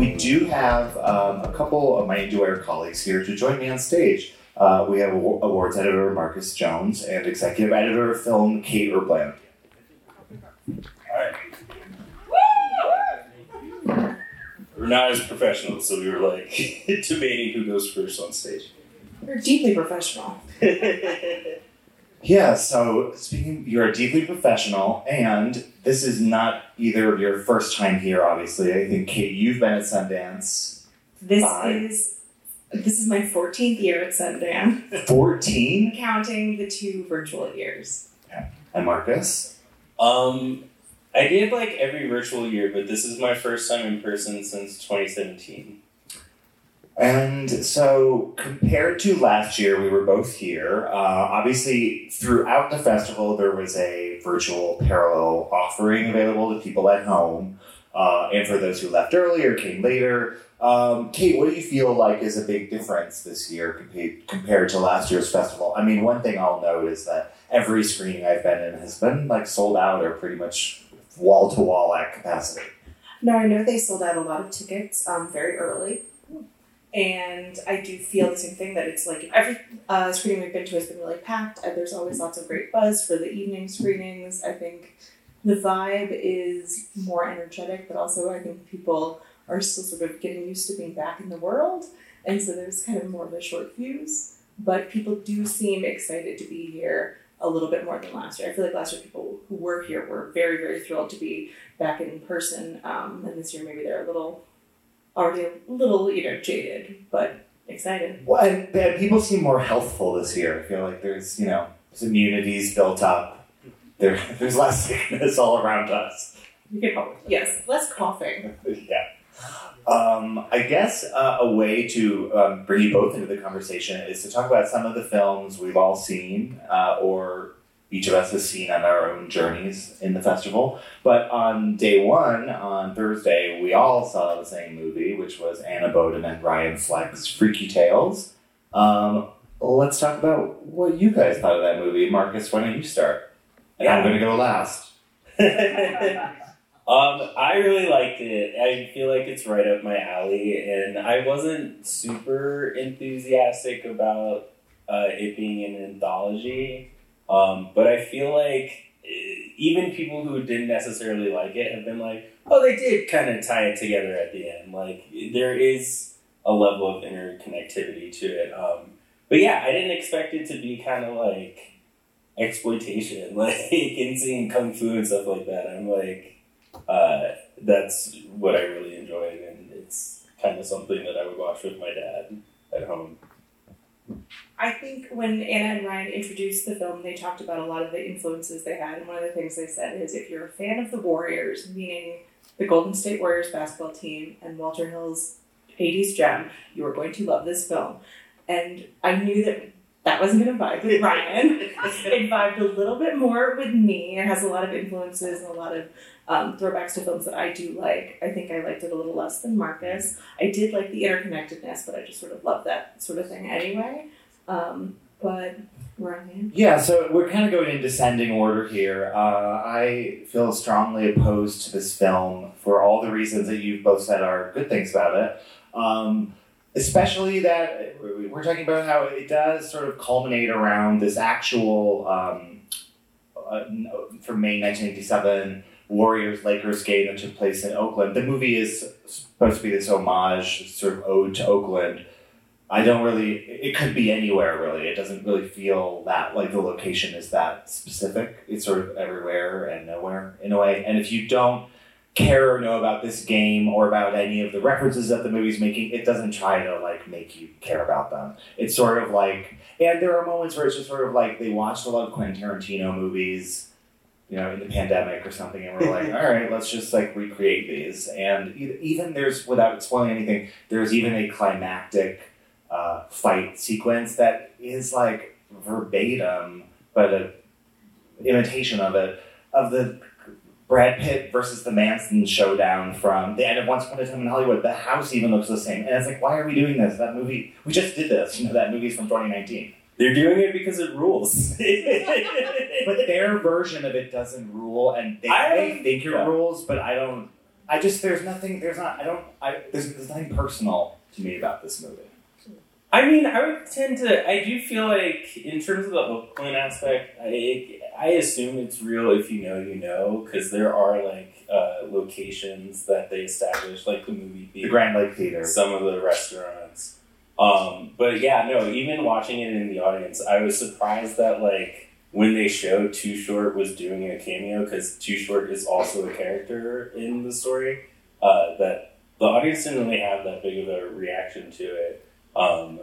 we do have um, a couple of my IndieWire colleagues here to join me on stage. Uh, we have awards editor Marcus Jones and executive editor of film Kate Erbland. We're not as professional, so we were like debating who goes first on stage. You're deeply professional. Yeah, so speaking, you're a deeply professional, and this is not either of your first time here, obviously. I think, Kate, you've been at Sundance This Five. is this is my 14th year at Sundance, 14, counting the two virtual years. and Marcus. Um, I did like every virtual year, but this is my first time in person since 2017. And so, compared to last year, we were both here. Uh, obviously, throughout the festival, there was a virtual parallel offering available to people at home. Uh, and for those who left early came later, um, Kate, what do you feel like is a big difference this year compa- compared to last year's festival? I mean, one thing I'll note is that every screening I've been in has been like sold out or pretty much wall to wall at capacity. No, I know they sold out a lot of tickets um, very early. And I do feel the same thing that it's like every uh, screening we've been to has been really packed. And there's always lots of great buzz for the evening screenings. I think the vibe is more energetic, but also I think people are still sort of getting used to being back in the world. And so there's kind of more of a short fuse. But people do seem excited to be here a little bit more than last year. I feel like last year people who were here were very, very thrilled to be back in person. Um, and this year maybe they're a little already a little, you know, jaded, but excited. Well, and, and people seem more healthful this year. I feel like there's, you know, there's immunities built up. There, there's less sickness all around us. You can probably yes, less coughing. yeah. Um, I guess uh, a way to um, bring you both into the conversation is to talk about some of the films we've all seen, uh, or each of us has seen on our own journeys in the festival. But on day one, on Thursday, we all saw the same movie, which was Anna Boden and Ryan Fleck's Freaky Tales. Um, let's talk about what you guys thought of that movie. Marcus, why don't you start? And I'm going to go last. Um, I really liked it. I feel like it's right up my alley, and I wasn't super enthusiastic about uh, it being an anthology. Um, but I feel like eh, even people who didn't necessarily like it have been like, oh, they did kind of tie it together at the end. Like there is a level of interconnectivity to it. Um, but yeah, I didn't expect it to be kind of like exploitation, like and seeing kung fu and stuff like that. I'm like, uh, that's what I really enjoyed, and it's kind of something that I would watch with my dad at home. I think when Anna and Ryan introduced the film, they talked about a lot of the influences they had, and one of the things they said is if you're a fan of the Warriors, meaning the Golden State Warriors basketball team and Walter Hill's 80s gem, you are going to love this film. And I knew that that wasn't going to vibe with Ryan. it vibed a little bit more with me. It has a lot of influences and a lot of um, throwbacks to films that I do like. I think I liked it a little less than Marcus. I did like the interconnectedness, but I just sort of love that sort of thing anyway. Um, but Yeah, so we're kind of going in descending order here. Uh, I feel strongly opposed to this film for all the reasons that you've both said are good things about it. Um, especially that we're talking about how it does sort of culminate around this actual, um, uh, from May 1987, Warriors Lakers game that took place in Oakland. The movie is supposed to be this homage, sort of ode to Oakland. I don't really. It could be anywhere really. It doesn't really feel that like the location is that specific. It's sort of everywhere and nowhere in a way. And if you don't care or know about this game or about any of the references that the movie's making, it doesn't try to like make you care about them. It's sort of like, and there are moments where it's just sort of like they watched a lot of Quentin Tarantino movies. You know, in the pandemic or something, and we're like, all right, let's just like recreate these. And even there's, without spoiling anything, there's even a climactic uh, fight sequence that is like verbatim, but a imitation of it of the Brad Pitt versus the Manson showdown from the end of Once Upon a Time in Hollywood. The house even looks the same, and it's like, why are we doing this? That movie, we just did this. You know, that movie's from 2019. They're doing it because it rules. But their version of it doesn't rule, and they, I- they think it yeah. rules, but I don't. I just there's nothing there's not I don't I there's, there's nothing personal to me about this movie. I mean, I would tend to. I do feel like, in terms of the Oakland aspect, I I assume it's real if you know you know, because there are like uh, locations that they establish, like the movie The theater, Grand Lake Theater. some of the restaurants. Um, but yeah, no. Even watching it in the audience, I was surprised that like when they showed Too Short was doing a cameo, because Too Short is also a character in the story. Uh, that the audience didn't really have that big of a reaction to it. Um,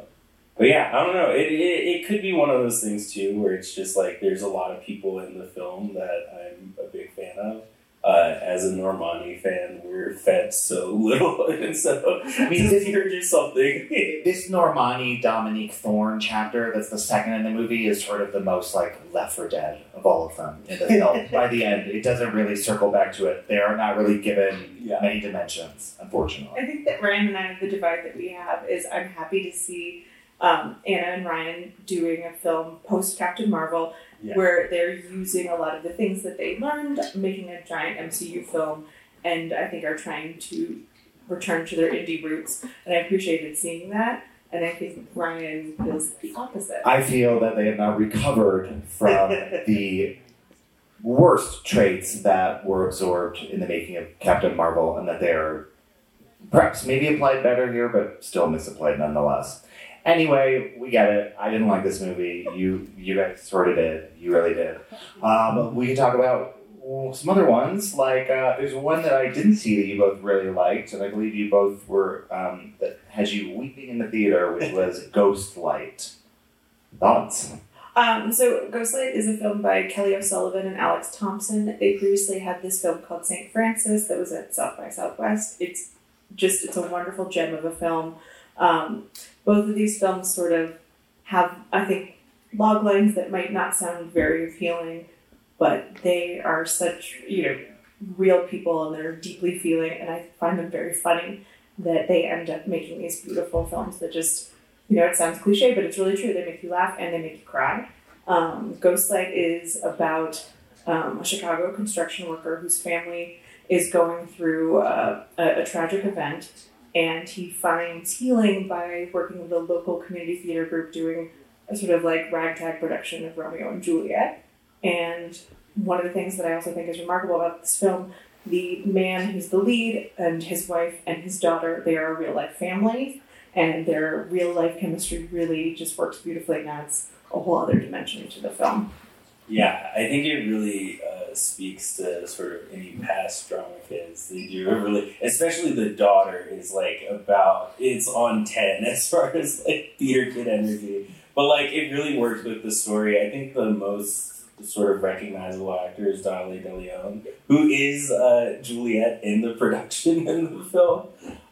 but yeah, I don't know. It, it it could be one of those things too, where it's just like there's a lot of people in the film that I'm a big fan of. Uh, as a Normani fan, we're fed so little, and so I mean, this, hear just something. this Normani Dominique Thorne chapter that's the second in the movie is sort of the most like Left for Dead all of them in the film. By the end, it doesn't really circle back to it. They are not really given Yeah. many dimensions, unfortunately. I think that Ryan and I, have the divide that we have is I'm happy to see um, Anna and Ryan doing a film post Captain Marvel Yeah. where they're using a lot of the things that they learned, making a giant MCU film, and I think are trying to return to their indie roots. And I appreciated seeing that. And I think Ryan feels the opposite. I feel that they have now recovered from the worst traits that were absorbed in the making of Captain Marvel, and that they are perhaps maybe applied better here, but still misapplied nonetheless. Anyway, we get it. I didn't like this movie. You, you guys sort of did. You really did. Um, we can talk about some other ones. Like uh, there's one that I didn't see that you both really liked, and I believe you both were um, that had you weeping in the theater, which was Ghostlight. Thoughts? Um, so Ghostlight is a film by Kelly O'Sullivan and Alex Thompson. They previously had this film called St. Francis that was at South by Southwest. It's just it's a wonderful gem of a film. Um, both of these films sort of have, I think, log lines that might not sound very appealing, but they are such you know real people and they're deeply feeling, and I find them very funny that they end up making these beautiful films that just you know, it sounds cliche, but it's really true. They make you laugh and they make you cry. Um, Ghostlight is about um, a Chicago construction worker whose family is going through a, a tragic event, and he finds healing by working with a local community theater group doing a sort of like ragtag production of Romeo and Juliet. And one of the things that I also think is remarkable about this film, the man who's the lead and his wife and his daughter, they are a real life family and their real life chemistry really just works beautifully and adds a whole other dimension to the film. Yeah, I think it really uh, speaks to sort of any past drama kids. They do really, especially the daughter is like about it's on ten as far as like theater kid energy. But like it really works with the story. I think the most sort of recognizable actor is Dolly De Leon, who is uh, Juliet in the production in the film.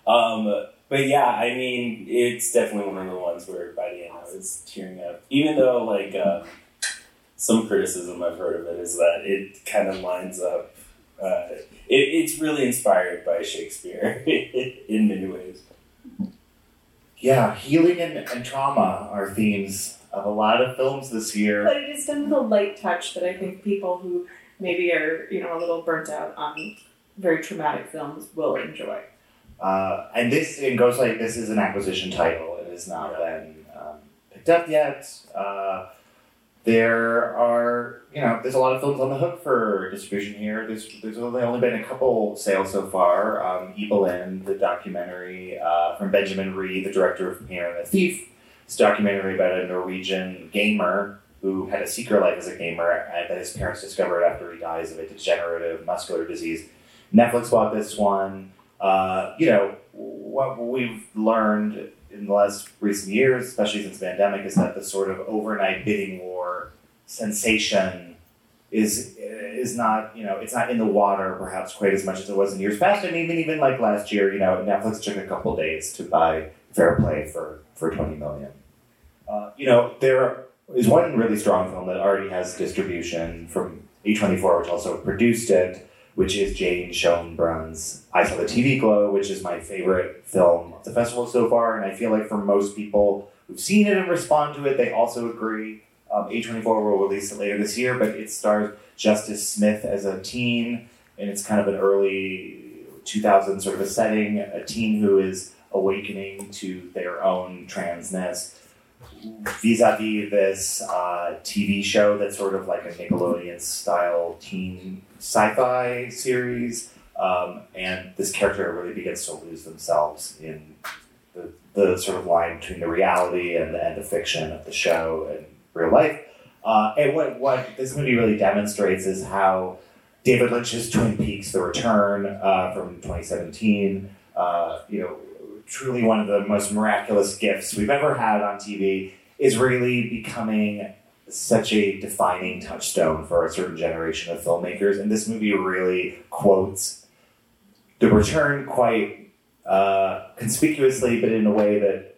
Um, but yeah, I mean, it's definitely one of the ones where by the end I was tearing up. Even though, like, uh, some criticism I've heard of it is that it kind of lines up. Uh, it, it's really inspired by Shakespeare in many ways. Yeah, healing and, and trauma are themes of a lot of films this year. But it is done with a light touch that I think people who maybe are, you know, a little burnt out on very traumatic films will enjoy. Uh, and this in Ghostlight, this is an acquisition title. It has not been um, picked up yet. Uh, there are, you know, there's a lot of films on the hook for distribution here. There's, there's only, only been a couple sales so far. Um, Ibelin, the documentary uh, from Benjamin Ree, the director of Painter and the Thief. A documentary about a Norwegian gamer who had a secret life as a gamer and that his parents discovered after he dies of a degenerative muscular disease. Netflix bought this one. Uh, you know, what we've learned in the last recent years, especially since the pandemic, is that the sort of overnight bidding war sensation is is not, you know, it's not in the water perhaps quite as much as it was in years past. And even even like last year, you know, Netflix took a couple days to buy Fair Play for for twenty million. Uh, you know, there is one really strong film that already has distribution from A24, which also produced it, which is Jane Schoenbrun's I Saw the TV Glow, which is my favorite film of the festival so far. And I feel like for most people who've seen it and respond to it, they also agree. Um, A24 will release it later this year, but it stars Justice Smith as a teen, and it's kind of an early 2000 sort of a setting, a teen who is awakening to their own transness vis-a-vis this uh, TV show that's sort of like a Nickelodeon style teen sci-fi series, um, and this character really begins to lose themselves in the, the sort of line between the reality and the, and the fiction of the show and real life. Uh, and what what this movie really demonstrates is how David Lynch's Twin Peaks: The Return uh, from 2017, uh, you know, truly one of the most miraculous gifts we've ever had on TV, is really becoming such a defining touchstone for a certain generation of filmmakers. And this movie really quotes The Return quite uh, conspicuously, but in a way that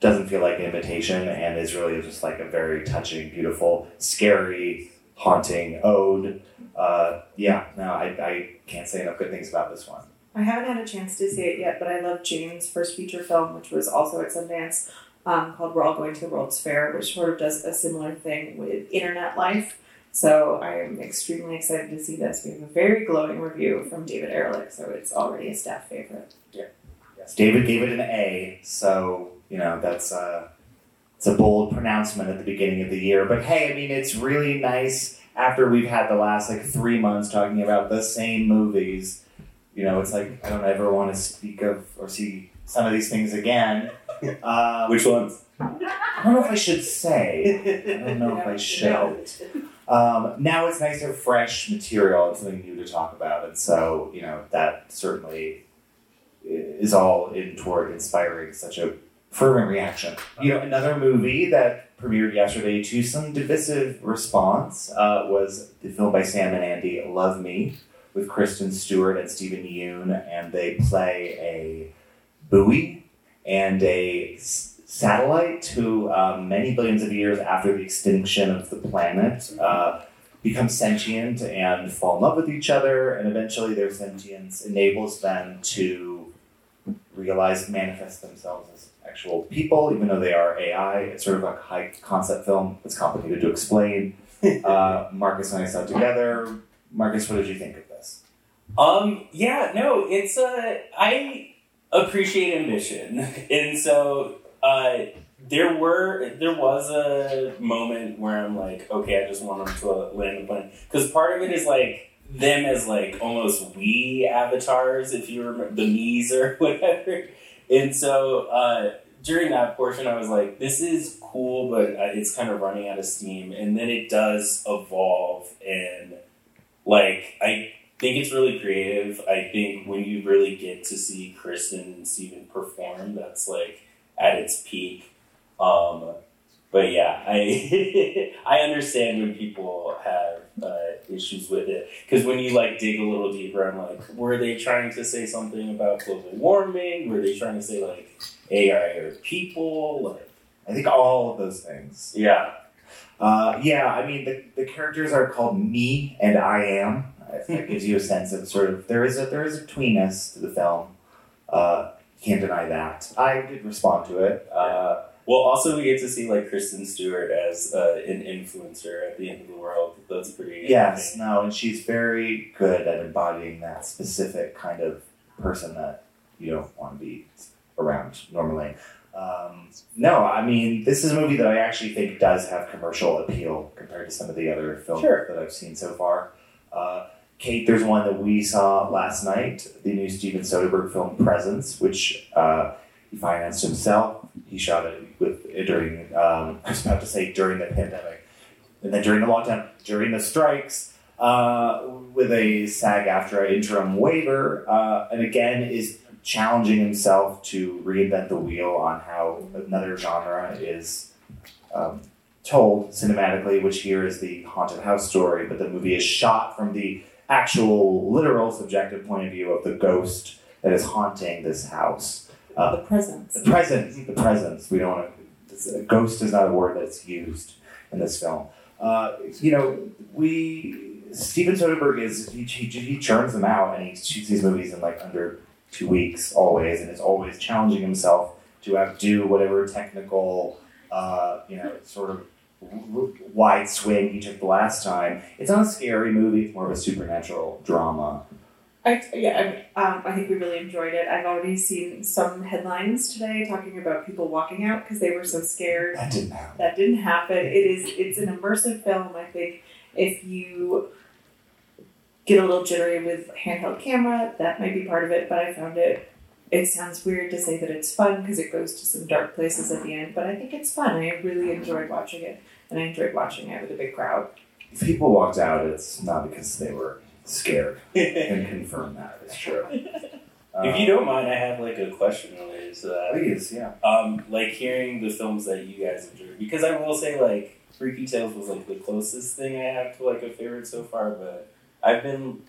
doesn't feel like an imitation and is really just like a very touching, beautiful, scary, haunting ode. Uh, yeah, no, I, I can't say enough good things about this one. I haven't had a chance to see it yet, but I love Jane's first feature film, which was also at Sundance, um, called We're All Going to the World's Fair, which sort of does a similar thing with internet life. So I am extremely excited to see this. We have a very glowing review from David Ehrlich, so it's already a staff favorite. Yeah. Yes, David gave it an A, so you know that's uh, it's a bold pronouncement at the beginning of the year. But hey, I mean, it's really nice after we've had the last like three months talking about the same movies. You know, it's like I don't ever want to speak of or see some of these things again. Um, Which ones? I don't know if I should say. I don't know if I should. Um, now it's nice to fresh material and something new to talk about, and so you know that certainly is all in toward inspiring such a fervent reaction. You know, another movie that premiered yesterday to some divisive response uh, was the film by Sam and Andy, Love Me, with Kristen Stewart and Steven Yeun, and they play a buoy and a s- satellite who, um, many billions of years after the extinction of the planet, uh, become sentient and fall in love with each other, and eventually their sentience enables them to realize, manifest themselves as actual people, even though they are AI. It's sort of a high concept film. It's complicated to explain. Uh, Marcus and I saw it together. Marcus, what did you think of this? Um, yeah, no, it's uh, I appreciate ambition, and so uh, there were there was a moment where I'm like, okay, I just want them to land the plane. Because part of it is like them as like almost Wii avatars, if you remember the Miis or whatever, and so uh, during that portion, I was like, this is cool, but uh, it's kind of running out of steam, and then it does evolve and like I think it's really creative. I think when you really get to see Kristen and Steven perform, that's like at its peak. Um, but yeah, I I understand when people have uh, issues with it because when you like dig a little deeper, I'm like, were they trying to say something about global warming? Were they trying to say like AI or people? Like, I think all of those things. yeah, Uh, yeah, I mean the, the characters are called me and I am. I think That gives you a sense of sort of there is a there is a tweeness to the film. Uh, can't deny that. I did respond to it. Uh, Well, also we get to see like Kristen Stewart as uh, an influencer at the end of the world. That's pretty. yes, no, and she's very good at embodying that specific kind of person that you don't want to be around normally. Um, no, I mean this is a movie that I actually think does have commercial appeal compared to some of the other films Sure. that I've seen so far. Uh, Kate, there's one that we saw last night, the new Steven Soderbergh film Presence, which uh, he financed himself. He shot it with during um, I was about to say during the pandemic, and then during the lockdown, during the strikes, uh, with a SAG-AFTRA interim waiver, uh, and again is challenging himself to reinvent the wheel on how another genre is um, told cinematically, which here is the haunted house story, but the movie is shot from the actual, literal, subjective point of view of the ghost that is haunting this house. Uh, the presence. the presence, the presence. We don't want to. Ghost is not a word that's used in this film. Uh, you know, we Steven Soderbergh is he, he, he churns them out and he shoots these movies in like under two weeks always, and is always challenging himself to outdo whatever technical, uh, you know, sort of wide swing he took the last time. It's not a scary movie; it's more of a supernatural drama. I yeah, I, um, I think we really enjoyed it. I've already seen some headlines today talking about people walking out because they were so scared. That didn't happen. That didn't happen. It is it's an immersive film. I think if you get a little jittery with handheld camera, that might be part of it. But I found it. It sounds weird to say that it's fun because it goes to some dark places at the end, but I think it's fun. I really enjoyed watching it, and I enjoyed watching it with a big crowd. If people walked out, it's not because they were scared. and confirm that it's true. if you don't mind, I have like a question related to that. please, yeah. Um, like hearing the films that you guys enjoyed, because I will say like Freaky Tales was like the closest thing I have to like a favorite so far, but I've been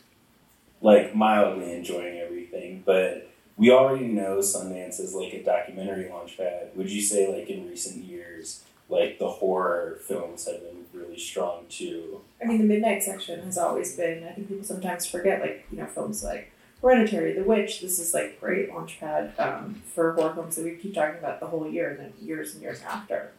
like mildly enjoying everything. But we already know Sundance is like a documentary launchpad. Would you say like in recent years, like the horror films have been really strong too? I mean, the midnight section has always been. I think people sometimes forget, like you know, films like Hereditary, The Witch. This is like great launchpad um, for horror films that we keep talking about the whole year and then years and years after.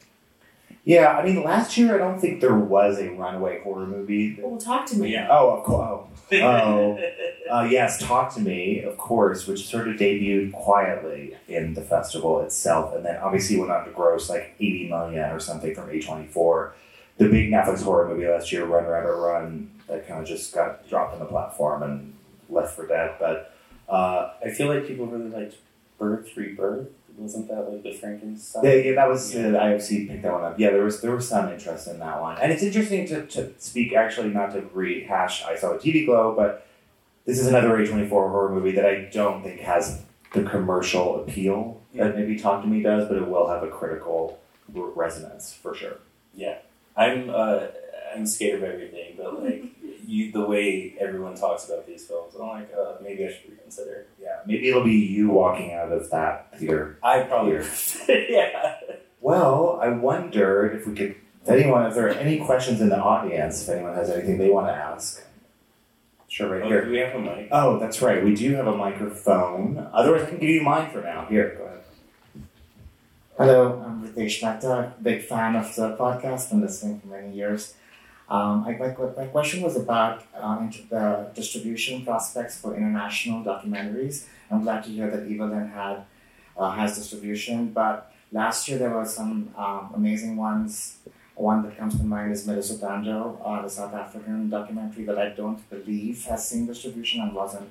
Yeah, I mean, last year I don't think there was a runaway horror movie. Well, talk to me. Yeah. Oh, of course. Oh. Uh, yes, Talk to Me, of course, which sort of debuted quietly in the festival itself, and then obviously went on to gross like 80 million or something from A24. The big Netflix horror movie last year, Run Rabbit Run, that kind of just got dropped on the platform and left for dead. But uh, I feel like people really liked Birth Rebirth. Wasn't that like the Frankenstein? yeah, yeah, that was uh, Yeah. the IFC picked that one up. Yeah, there was there was some interest in that one, and it's interesting to, to speak actually not to rehash I saw a TV glow, but this is another A24 horror movie that I don't think has the commercial appeal that maybe Talk to Me does, but it will have a critical resonance for sure. Yeah, I'm uh, I'm scared of everything, but like you, the way everyone talks about these films, I'm like, uh, maybe I should reconsider. Yeah, maybe it'll be you walking out of that theater. I probably, yeah. Well, I wondered if we could, if anyone, if there are any questions in the audience, if anyone has anything they want to ask. Sure, right Oh, here. do we have a mic? Oh, that's right. We do have a microphone. Otherwise, I can give you mine for now. Here, go ahead. Hello, I'm Ritesh Mehta, big fan of the podcast, been listening for many years. Um, I, my, my question was about uh, the distribution prospects for international documentaries. I'm glad to hear that Ibelin had uh, has distribution, but last year there were some um, amazing ones. One that comes to mind is Milisuthando, uh, the South African documentary that I don't believe has seen distribution and wasn't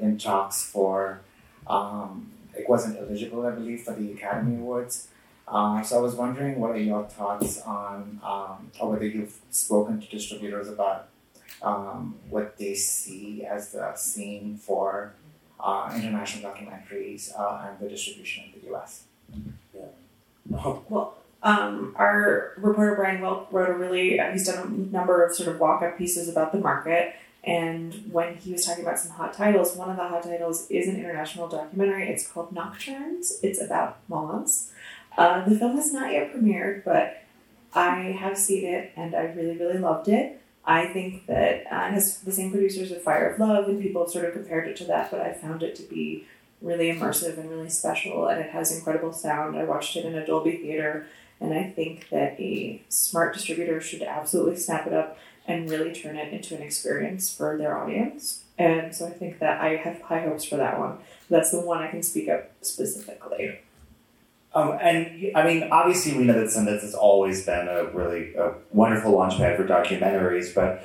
in talks for um, it wasn't eligible, I believe, for the Academy Awards. Uh, so I was wondering, what are your thoughts on, um, or whether you've spoken to distributors about um, what they see as the scene for uh, international documentaries uh, and the distribution in the U.S. Yeah. Um, our reporter Brian Welk wrote a really, uh, he's done a number of sort of walk up pieces about the market. And when he was talking about some hot titles, one of the hot titles is an international documentary. It's called Nocturnes. It's about moths. Uh, the film has not yet premiered, but I have seen it and I really, really loved it. I think that uh, it has the same producers of Fire of Love, and people have sort of compared it to that, but I found it to be really immersive and really special, and it has incredible sound. I watched it in a Dolby theater, and I think that a smart distributor should absolutely snap it up and really turn it into an experience for their audience. And so I think that I have high hopes for that one. That's the one I can speak up specifically. Um, and I mean, obviously, we know that Sundance has always been a really a wonderful launchpad for documentaries, but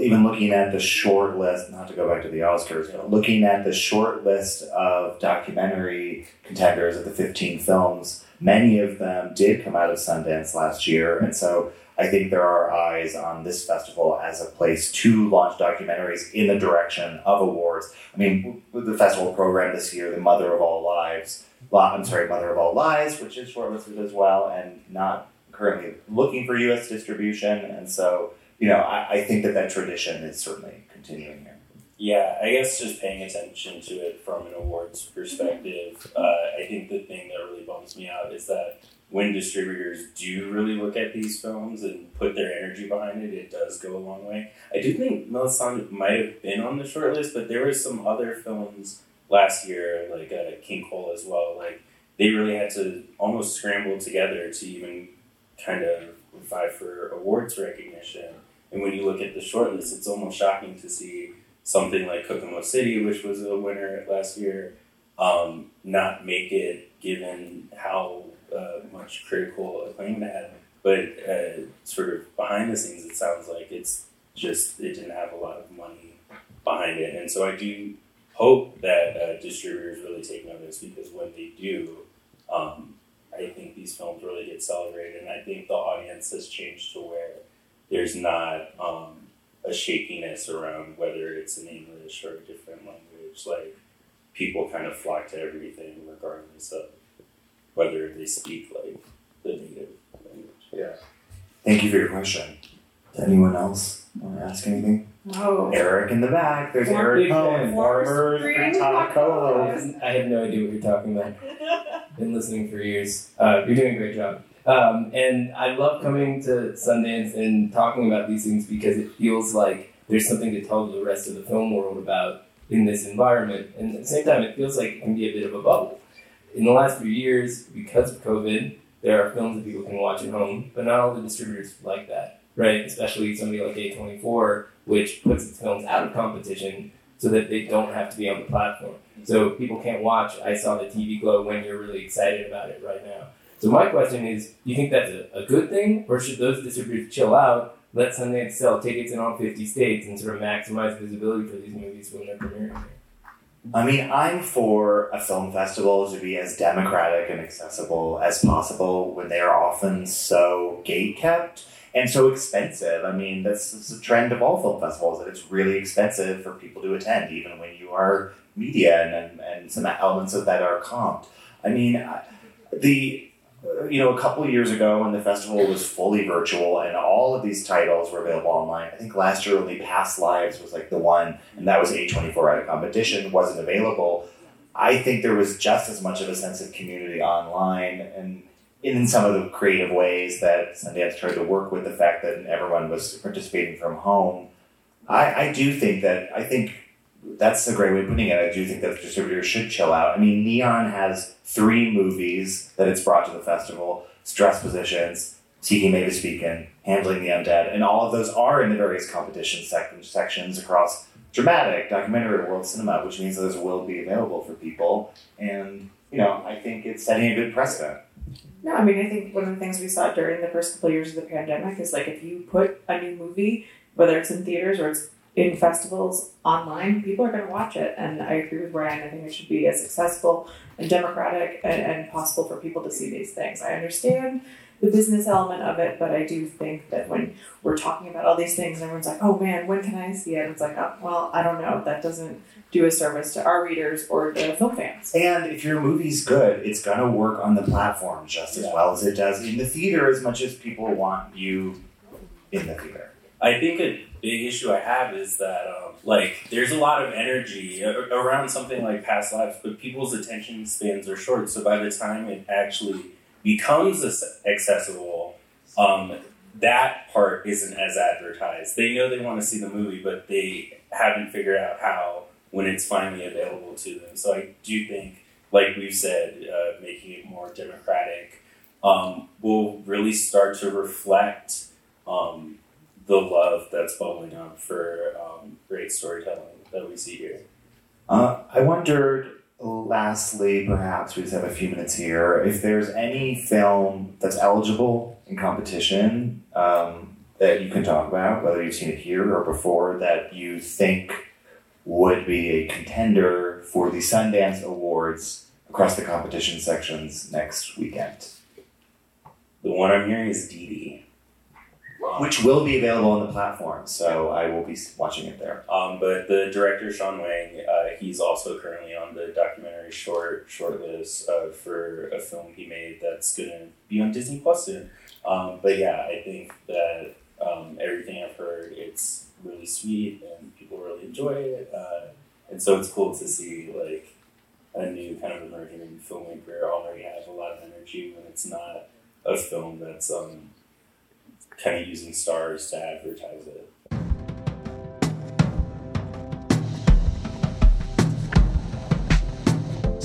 even looking at the short list, not to go back to the Oscars, but looking at the short list of documentary contenders of the 15 films, many of them did come out of Sundance last year. And so I think there are eyes on this festival as a place to launch documentaries in the direction of awards. I mean, the festival program this year, The Mother of All Lives, I'm sorry, Mother of All Lies, which is shortlisted as well, and not currently looking for U.S. distribution. And so, you know, I, I think that that tradition is certainly continuing here. Yeah, I guess just paying attention to it from an awards perspective. Uh, I think the thing that really bums me out is that when distributors do really look at these films and put their energy behind it, it does go a long way. I do think Milisuthando might have been on the shortlist, but there were some other films last year, like uh, King Coal as well. Like they really had to almost scramble together to even kind of vie for awards recognition. And when you look at the shortlist, it's almost shocking to see something like Kokomo City, which was a winner last year, um, not make it given how uh, much critical acclaim it had. But uh, sort of behind the scenes, it sounds like it's just it didn't have a lot of money behind it, and so I do hope that uh, distributors really take notice because when they do, um, I think these films really get celebrated, and I think the audience has changed to where there's not um, a shakiness around whether it's in English or a different language. Like people kind of flock to everything, regardless of whether they speak like the native language. Yeah. Thank you for your question. Anyone else want to ask anything? No. Eric in the back. There's Former Eric big Kohn, fan. former Screen Talk podcast. co-host. I have no idea what you're talking about. Been listening for years. Uh, you're doing a great job. Um, and I love coming to Sundance and talking about these things because it feels like there's something to tell the rest of the film world about in this environment. And at the same time, it feels like it can be a bit of a bubble. In the last few years, because of COVID, there are films that people can watch at home, but not all the distributors like that, right? Especially somebody like A24, which puts its films out of competition so that they don't have to be on the platform. So people can't watch I Saw the TV Glow when you're really excited about it right now. So my question is, do you think that's a, a good thing, or should those distributors chill out, let Sundance sell tickets in all 50 states and sort of maximize visibility for these movies when they're premiering? I mean, I'm for a film festival to be as democratic and accessible as possible when they are often so gate kept and so expensive. I mean, that's, that's the trend of all film festivals that it's really expensive for people to attend, even when you are media and, and, and some elements of that are comped. I mean, the uh, you know, a couple of years ago when the festival was fully virtual and all of these titles were available online, I think last year only Past Lives was like the one, and that was A24 out of competition, wasn't available. I think there was just as much of a sense of community online and in some of the creative ways that Sundance tried to work with the fact that everyone was participating from home. I, I do think that, I think that's a great way of putting it. I do think that the distributors should chill out. I mean, Neon has three movies that it's brought to the festival: Stress Positions, Seeking May to Handling the Undead, and all of those are in the various competition sec- sections across dramatic, documentary, world cinema, which means those will be available for people. And you know, I think it's setting a good precedent. No, I mean, I think one of the things we saw during the first couple of years of the pandemic is like if you put a new movie, whether it's in theaters or it's in festivals online, people are going to watch it. And I agree with Ryan. I think it should be as accessible and democratic and, and possible for people to see these things. I understand the business element of it, but I do think that when we're talking about all these things, everyone's like, oh man, when can I see it? And It's like, oh, well, I don't know. That doesn't do a service to our readers or the film fans. And if your movie's good, it's gonna work on the platform just as Yeah. well as it does in the theater, as much as people want you in the theater. I think a big issue I have is that um, like there's a lot of energy around something like past lives, but people's attention spans are short. So by the time it actually becomes accessible, um, that part isn't as advertised. They know they want to see the movie, but they haven't figured out how when it's finally available to them. So I do think, like we've said, uh, making it more democratic um, will really start to reflect. Um, the love that's bubbling up for um, great storytelling that we see here. Uh, I wondered, lastly, perhaps we just have a few minutes here, if there's any film that's eligible in competition um, that you can talk about, whether you've seen it here or before, that you think would be a contender for the Sundance Awards across the competition sections next weekend, The one I'm hearing is Didi. Which will be available on the platform. So I will be watching it there. Um, but the director Sean Wang, uh, he's also currently on the documentary short short list uh, for a film he made that's gonna be on Disney Plus soon. Um, but yeah, I think that um, everything I've heard, it's really sweet and people really enjoy it, uh, and so it's cool to see like a new kind of emerging filmmaker already have a lot of energy when it's not a film that's um, kind of using stars to advertise it.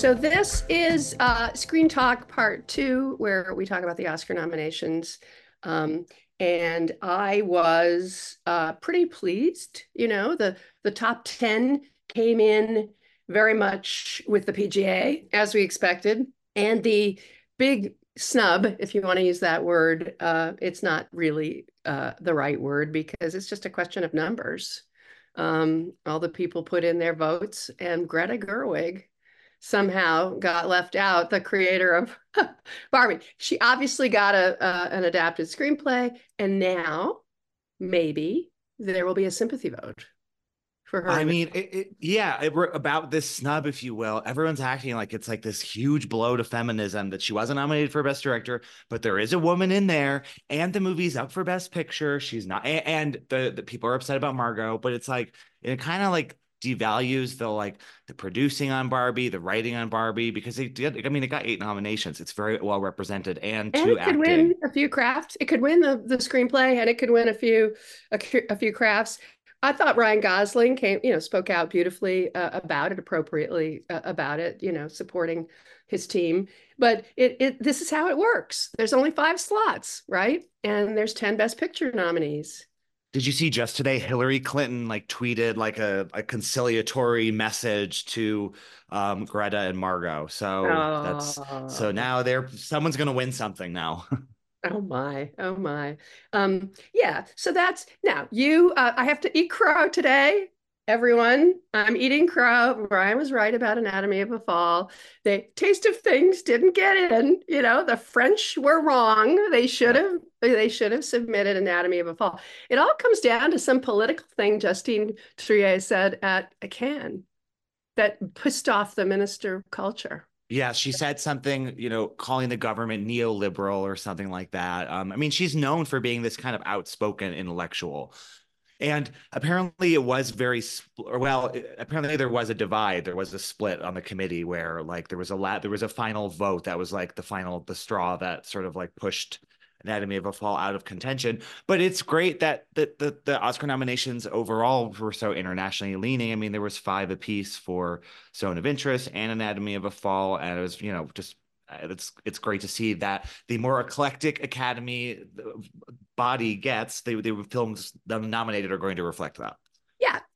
So this is uh, Screen Talk Part Two, where we talk about the Oscar nominations. Um, and I was uh, pretty pleased. You know, the the top ten came in very much with the PGA as we expected, and the big snub, if you want to use that word, uh, it's not really uh, the right word because it's just a question of numbers. Um, all the people put in their votes, and Greta Gerwig somehow got left out. The creator of Barbie, she obviously got a uh, an adapted screenplay, and now maybe there will be a sympathy vote for her. I mean, it, it, yeah, it, about this snub, if you will. Everyone's acting like it's like this huge blow to feminism that she wasn't nominated for Best Director, but there is a woman in there, and the movie's up for Best Picture. She's not, and, and the the people are upset about Margot, but it's like it kind of like devalues the like the producing on Barbie, the writing on Barbie, because they did. I mean, it got eight nominations. It's very well represented, and, and two it could win a few crafts. It could win the the screenplay, and it could win a few a, a few crafts. I thought Ryan Gosling came, you know, spoke out beautifully uh, about it, appropriately uh, about it, you know, supporting his team. But it, it, this is how it works. There's only five slots, right? And there's ten Best Picture nominees. Did you see just today Hillary Clinton like tweeted like a, a conciliatory message to um, Greta and Margot? So oh. that's so now they're someone's gonna win something now. Oh my, oh my. Um, yeah, so that's now you uh, I have to eat crow today. Everyone, I'm eating crow. Brian was right about Anatomy of a Fall. The taste of things didn't get in. You know, the French were wrong. They should have they should have submitted Anatomy of a Fall. It all comes down to some political thing Justine Triet said at a Cannes that pissed off the Minister of Culture. Yeah, she said something, you know, calling the government neoliberal or something like that. Um, I mean, she's known for being this kind of outspoken intellectual. And apparently it was very, well, apparently there was a divide. There was a split on the committee where like there was a lot, there was a final vote that was like the final, the straw that sort of like pushed Anatomy of a Fall out of contention. But it's great that the, the, the Oscar nominations overall were so internationally leaning. I mean, there was five apiece for Zone of Interest and Anatomy of a Fall, and it was you know just uh, it's it's great to see that the more eclectic Academy body gets the the films them nominated are going to reflect that.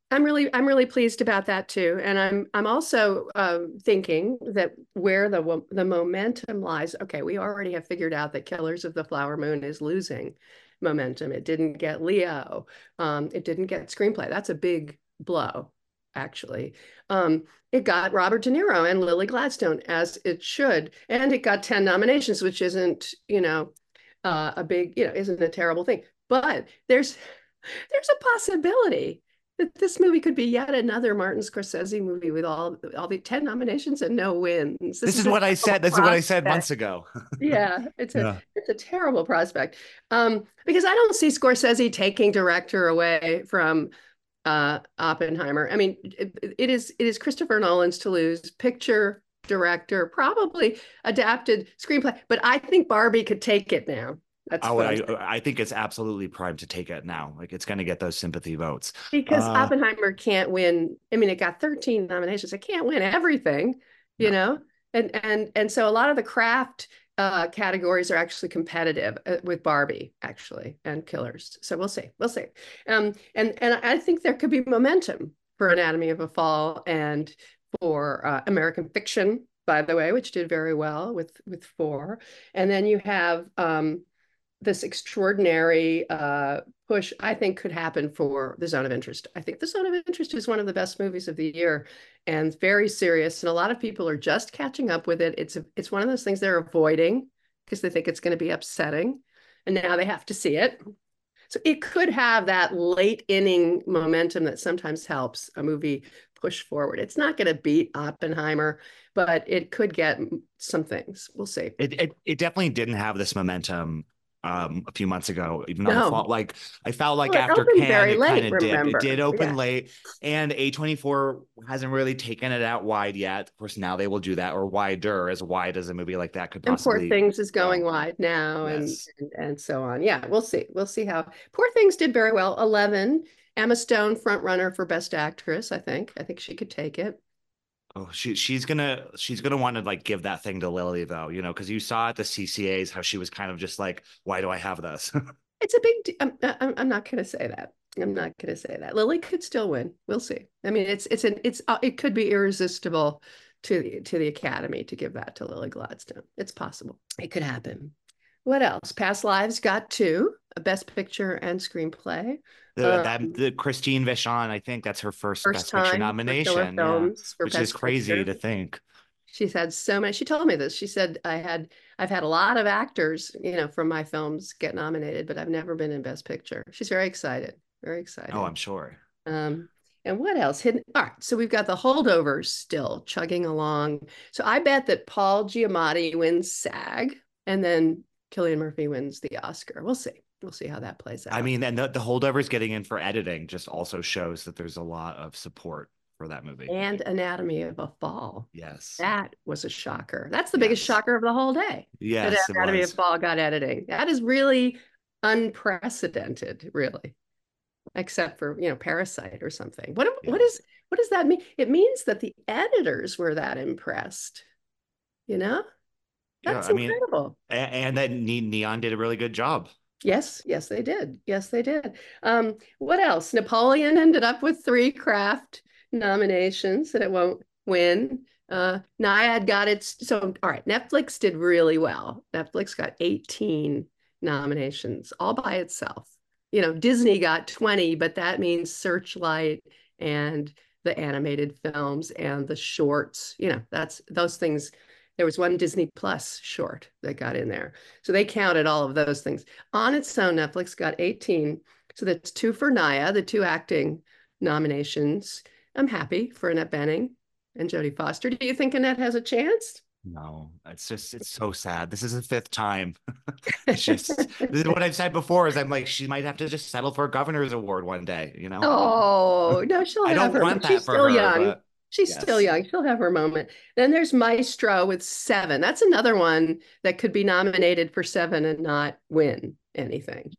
I'm really I'm really pleased about that too, and I'm I'm also um, thinking that where the the momentum lies. Okay, we already have figured out that Killers of the Flower Moon is losing momentum. It didn't get Leo. Um, it didn't get screenplay. That's a big blow, actually. Um, it got Robert De Niro and Lily Gladstone as it should, and it got ten nominations, which isn't you know uh, a big you know isn't a terrible thing. But there's there's a possibility that this movie could be yet another Martin Scorsese movie with all all the 10 nominations and no wins. This, this is, is what I said. This is what I said months ago. yeah, it's a yeah. it's a terrible prospect. Um, because I don't see Scorsese taking director away from uh, Oppenheimer. I mean, it, it is it is Christopher Nolan's to lose picture director, probably adapted screenplay, but I think Barbie could take it now. That's oh, I, I think it's absolutely primed to take it now. Like it's going to get those sympathy votes because uh, Oppenheimer can't win. I mean, it got 13 nominations. It can't win everything, you no. know. And and and so a lot of the craft uh, categories are actually competitive uh, with Barbie, actually, and Killers. So we'll see. We'll see. Um, and and I think there could be momentum for Anatomy of a Fall and for uh, American Fiction, by the way, which did very well with with four. And then you have um, this extraordinary uh, push, I think, could happen for the Zone of Interest. I think the Zone of Interest is one of the best movies of the year, and very serious. And a lot of people are just catching up with it. It's a, it's one of those things they're avoiding because they think it's going to be upsetting, and now they have to see it. So it could have that late inning momentum that sometimes helps a movie push forward. It's not going to beat Oppenheimer, but it could get some things. We'll see. It, it, it definitely didn't have this momentum um, a few months ago. Even though no. I felt like I felt like well, after Cannes, it kind of dipped. It did open yeah. late, and A24 hasn't really taken it out wide yet. Of course, now they will do that, or wider, as wide as a movie like that could possibly. And Poor Things is going go. wide now, yes. and, and and so on. Yeah, we'll see. We'll see how Poor Things did very well. Eleven. Emma Stone, front runner for Best Actress. I think. I think she could take it. Oh, she she's gonna she's gonna want to like give that thing to Lily though, you know, because you saw at the CCAs how she was kind of just like, why do I have this? It's a big. de- I'm, I'm, I'm not going to say that. I'm not going to say that. Lily could still win. We'll see. I mean, it's it's an it's uh, it could be irresistible to the to the Academy to give that to Lily Gladstone. It's possible. It could happen. What else? Past Lives got two: a Best Picture and Screenplay. The, Um, that the Christine Vachon, I think that's her first, First Best Picture time for Killer nomination, yeah, which is crazy Picture. to think. She's had so many. She told me this. She said, I had, I've had a lot of actors, you know, from my films get nominated, but I've never been in Best Picture. She's very excited, very excited. Oh, I'm sure. Um, and what else? Hidden. All right. So we've got the holdovers still chugging along. So I bet that Paul Giamatti wins SAG and then Cillian Murphy wins the Oscar. We'll see. We'll see how that plays out. I mean, and the, the holdovers getting in for editing just also shows that there's a lot of support for that movie. and Anatomy of a Fall. yes. That was a shocker. That's the biggest shocker of the whole day. Yes. that Anatomy of Fall got editing. That is really unprecedented, really. Except for, you know, Parasite or something. What what Yeah. is what does that mean? It means that the editors were that impressed. You know? Yeah, That's I incredible. A- and that Neon did a really good job. Yes, yes, they did. Yes, they did. Um, what else? Napoleon ended up with three craft nominations that it won't win. Uh, Nyad got its so all right. Netflix did really well. Netflix got 18 nominations all by itself. You know, Disney got 20, but that means Searchlight and the animated films and the shorts. You know, that's those things. There was one Disney Plus short that got in there. So they counted all of those things. On its own, Netflix got 18. So that's two for Nyad, the two acting nominations. I'm happy for Annette Bening and Jodie Foster. Do you think Annette has a chance? No, it's just it's so sad. This is the fifth time. it's just this is what I've said before. Is I'm like she might have to just settle for a governor's award one day. You know. Oh, no, she'll I have don't her. want that She's for still her. young. but She's still young. She'll have her moment. Then there's Maestro with seven. That's another one that could be nominated for seven and not win anything.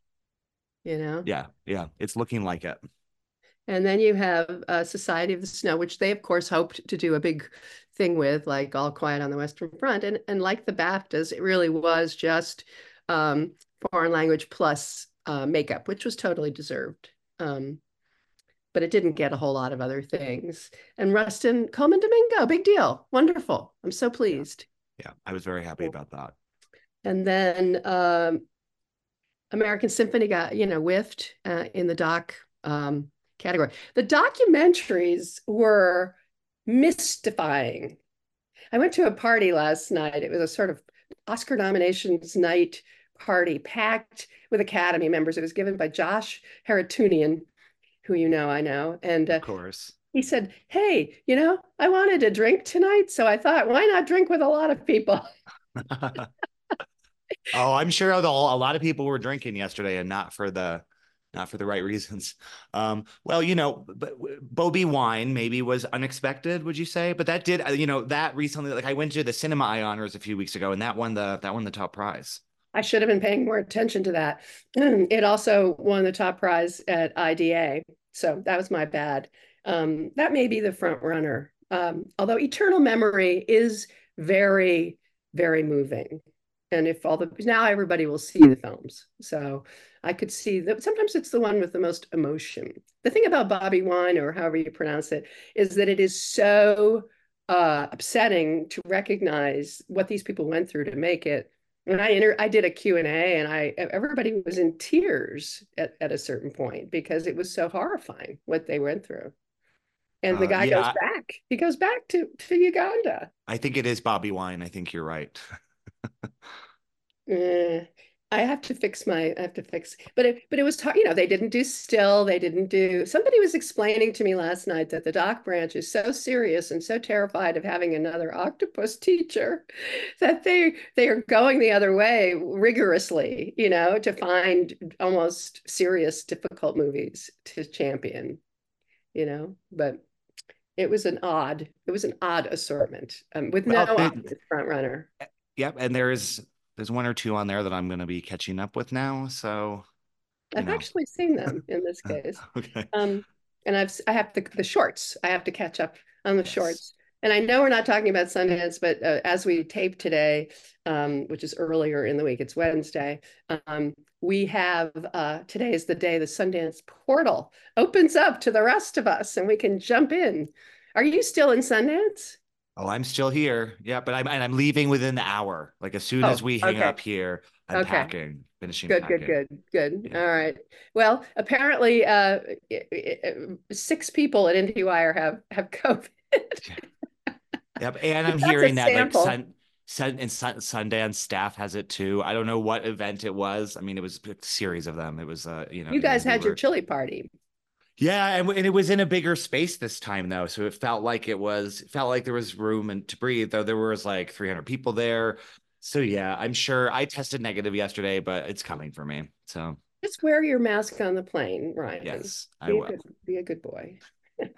You know? yeah, yeah, it's looking like it. And then you have uh, Society of the Snow, which they, of course, hoped to do a big thing with, like All Quiet on the Western Front. And, and like the BAFTAs, it really was just um, foreign language plus uh, makeup, which was totally deserved. Um, but it didn't get a whole lot of other things. And Rustin Colman Domingo, big deal. Wonderful. I'm so pleased. Yeah, I was very happy about that. And then um, American Symphony got, you know, whiffed uh, in the doc um, category. The documentaries were mystifying. I went to a party last night. It was a sort of Oscar nominations night party packed with Academy members. It was given by Josh Haratunian, who you know, I know. And uh, Of course. he said, Hey, you know, I wanted a drink tonight. So I thought, why not drink with a lot of people? oh, I'm sure the- a lot of people were drinking yesterday and not for the not for the right reasons. Um, well, you know, but Bobi Wine maybe was unexpected, would you say? But that did, uh, you know, that recently, like I went to the Cinema Honors a few weeks ago, and that won the that won the top prize. I should have been paying more attention to that. It also won the top prize at IDA. So that was my bad. Um, that may be the front runner. Um, although Eternal Memory is very, very moving. And if all the now everybody will see the films. So I could see that sometimes it's the one with the most emotion. The thing about Bobi Wine, or however you pronounce it, is that it is so uh, upsetting to recognize what these people went through to make it when I inter- I did a Q&A and I everybody was in tears at, at a certain point because it was so horrifying what they went through. And the Uh, guy yeah, goes back. He goes back to, to Uganda. I think it is Bobi Wine. I think you're right. Eh, I have to fix my I have to fix but it but it was you know they didn't do still they didn't do somebody was explaining to me last night that the doc branch is so serious and so terrified of having another octopus teacher that they they are going the other way rigorously you know to find almost serious difficult movies to champion you know but it was an odd it was an odd assortment um, with no they- obvious front runner. Yep, and there's there's one or two on there that I'm going to be catching up with now. So I've know. actually seen them in this case. okay, Um, and I've I have the the shorts. I have to catch up on the Yes. shorts. And I know we're not talking about Sundance, but uh, as we tape today, um, which is earlier in the week, it's Wednesday. Um, we have uh, today is the day the Sundance portal opens up to the rest of us, and we can jump in. Are you still in Sundance? Oh, I'm still here. Yeah, but I'm and I'm leaving within the hour. Like as soon as Oh, we hang okay. up here, I'm Okay. packing, finishing Good, packing. good, good, good. Yeah. All right. Well, apparently, uh, six people at IndieWire have have COVID. Yep, and I'm hearing that like sample. Sun, Sun and Sun, Sundance staff has it too. I don't know what event it was. I mean, it was a series of them. It was uh, you know, You guys we had your were- chili party. Yeah, and, and it was in a bigger space this time though, so it felt like it was it felt like there was room and to breathe. Though there was like 300 people there, so yeah, I'm sure I tested negative yesterday, but it's coming for me. So Just wear your mask on the plane, Ryan. yes, I Be a will. good, be a good boy.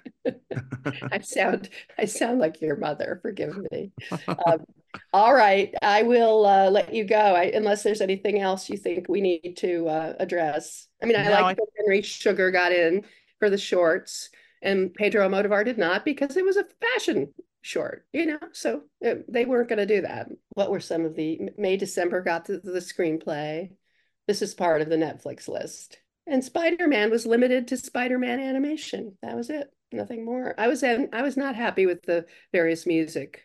I sound I sound like your mother. Forgive me. Um, all right, I will uh, let you go. I, unless there's anything else you think we need to uh, address. I mean, I No, like I- that Henry Sugar got in for the shorts, and Pedro Almodovar did not because it was a fashion short. You know, so uh, they weren't going to do that. What were some of the May December got the, the screenplay? This is part of the Netflix list. And Spider-Man was limited to Spider-Man animation. That was it. Nothing more. I was in, I was not happy with the various music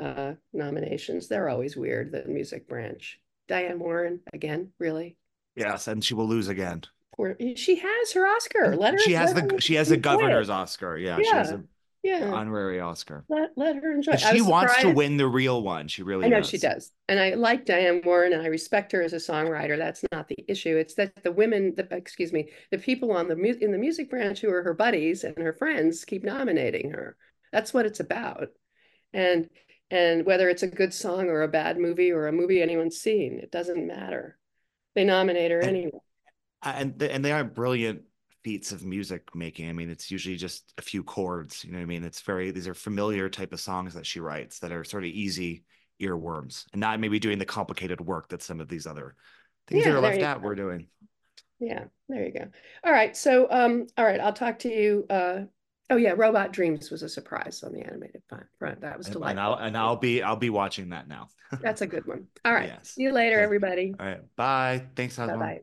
uh nominations. They're always weird, the music branch. Diane Warren, again, really? Yes, and she will lose again. Poor, she has her Oscar. Let her She has the she has a enjoy it. governor's Oscar. Yeah, she has Yeah. an Yeah. honorary Oscar. Let, let her enjoy But it. I she wants to win the real one. She really I know does. she does. And I like Diane Warren and I respect her as a songwriter. That's not the issue. It's that the women, the excuse me, the people on the mu- in the music branch who are her buddies and her friends keep nominating her. That's what it's about. And and whether it's a good song or a bad movie or a movie anyone's seen, it doesn't matter. They nominate her And- anyway. And th- and they are brilliant feats of music making. I mean, it's usually just a few chords. You know what I mean? It's very these are familiar type of songs that she writes that are sort of easy earworms, and not maybe doing the complicated work that some of these other things Yeah, that are left out go. were doing. Yeah, there you go. All right. So um, all right, I'll talk to you. Uh oh yeah, Robot Dreams was a surprise on the animated front. front. That was delightful. and I'll and I'll be I'll be watching that now. That's a good one. All right. Yes. See you later, everybody. All right. Bye. Thanks, Osmond. bye.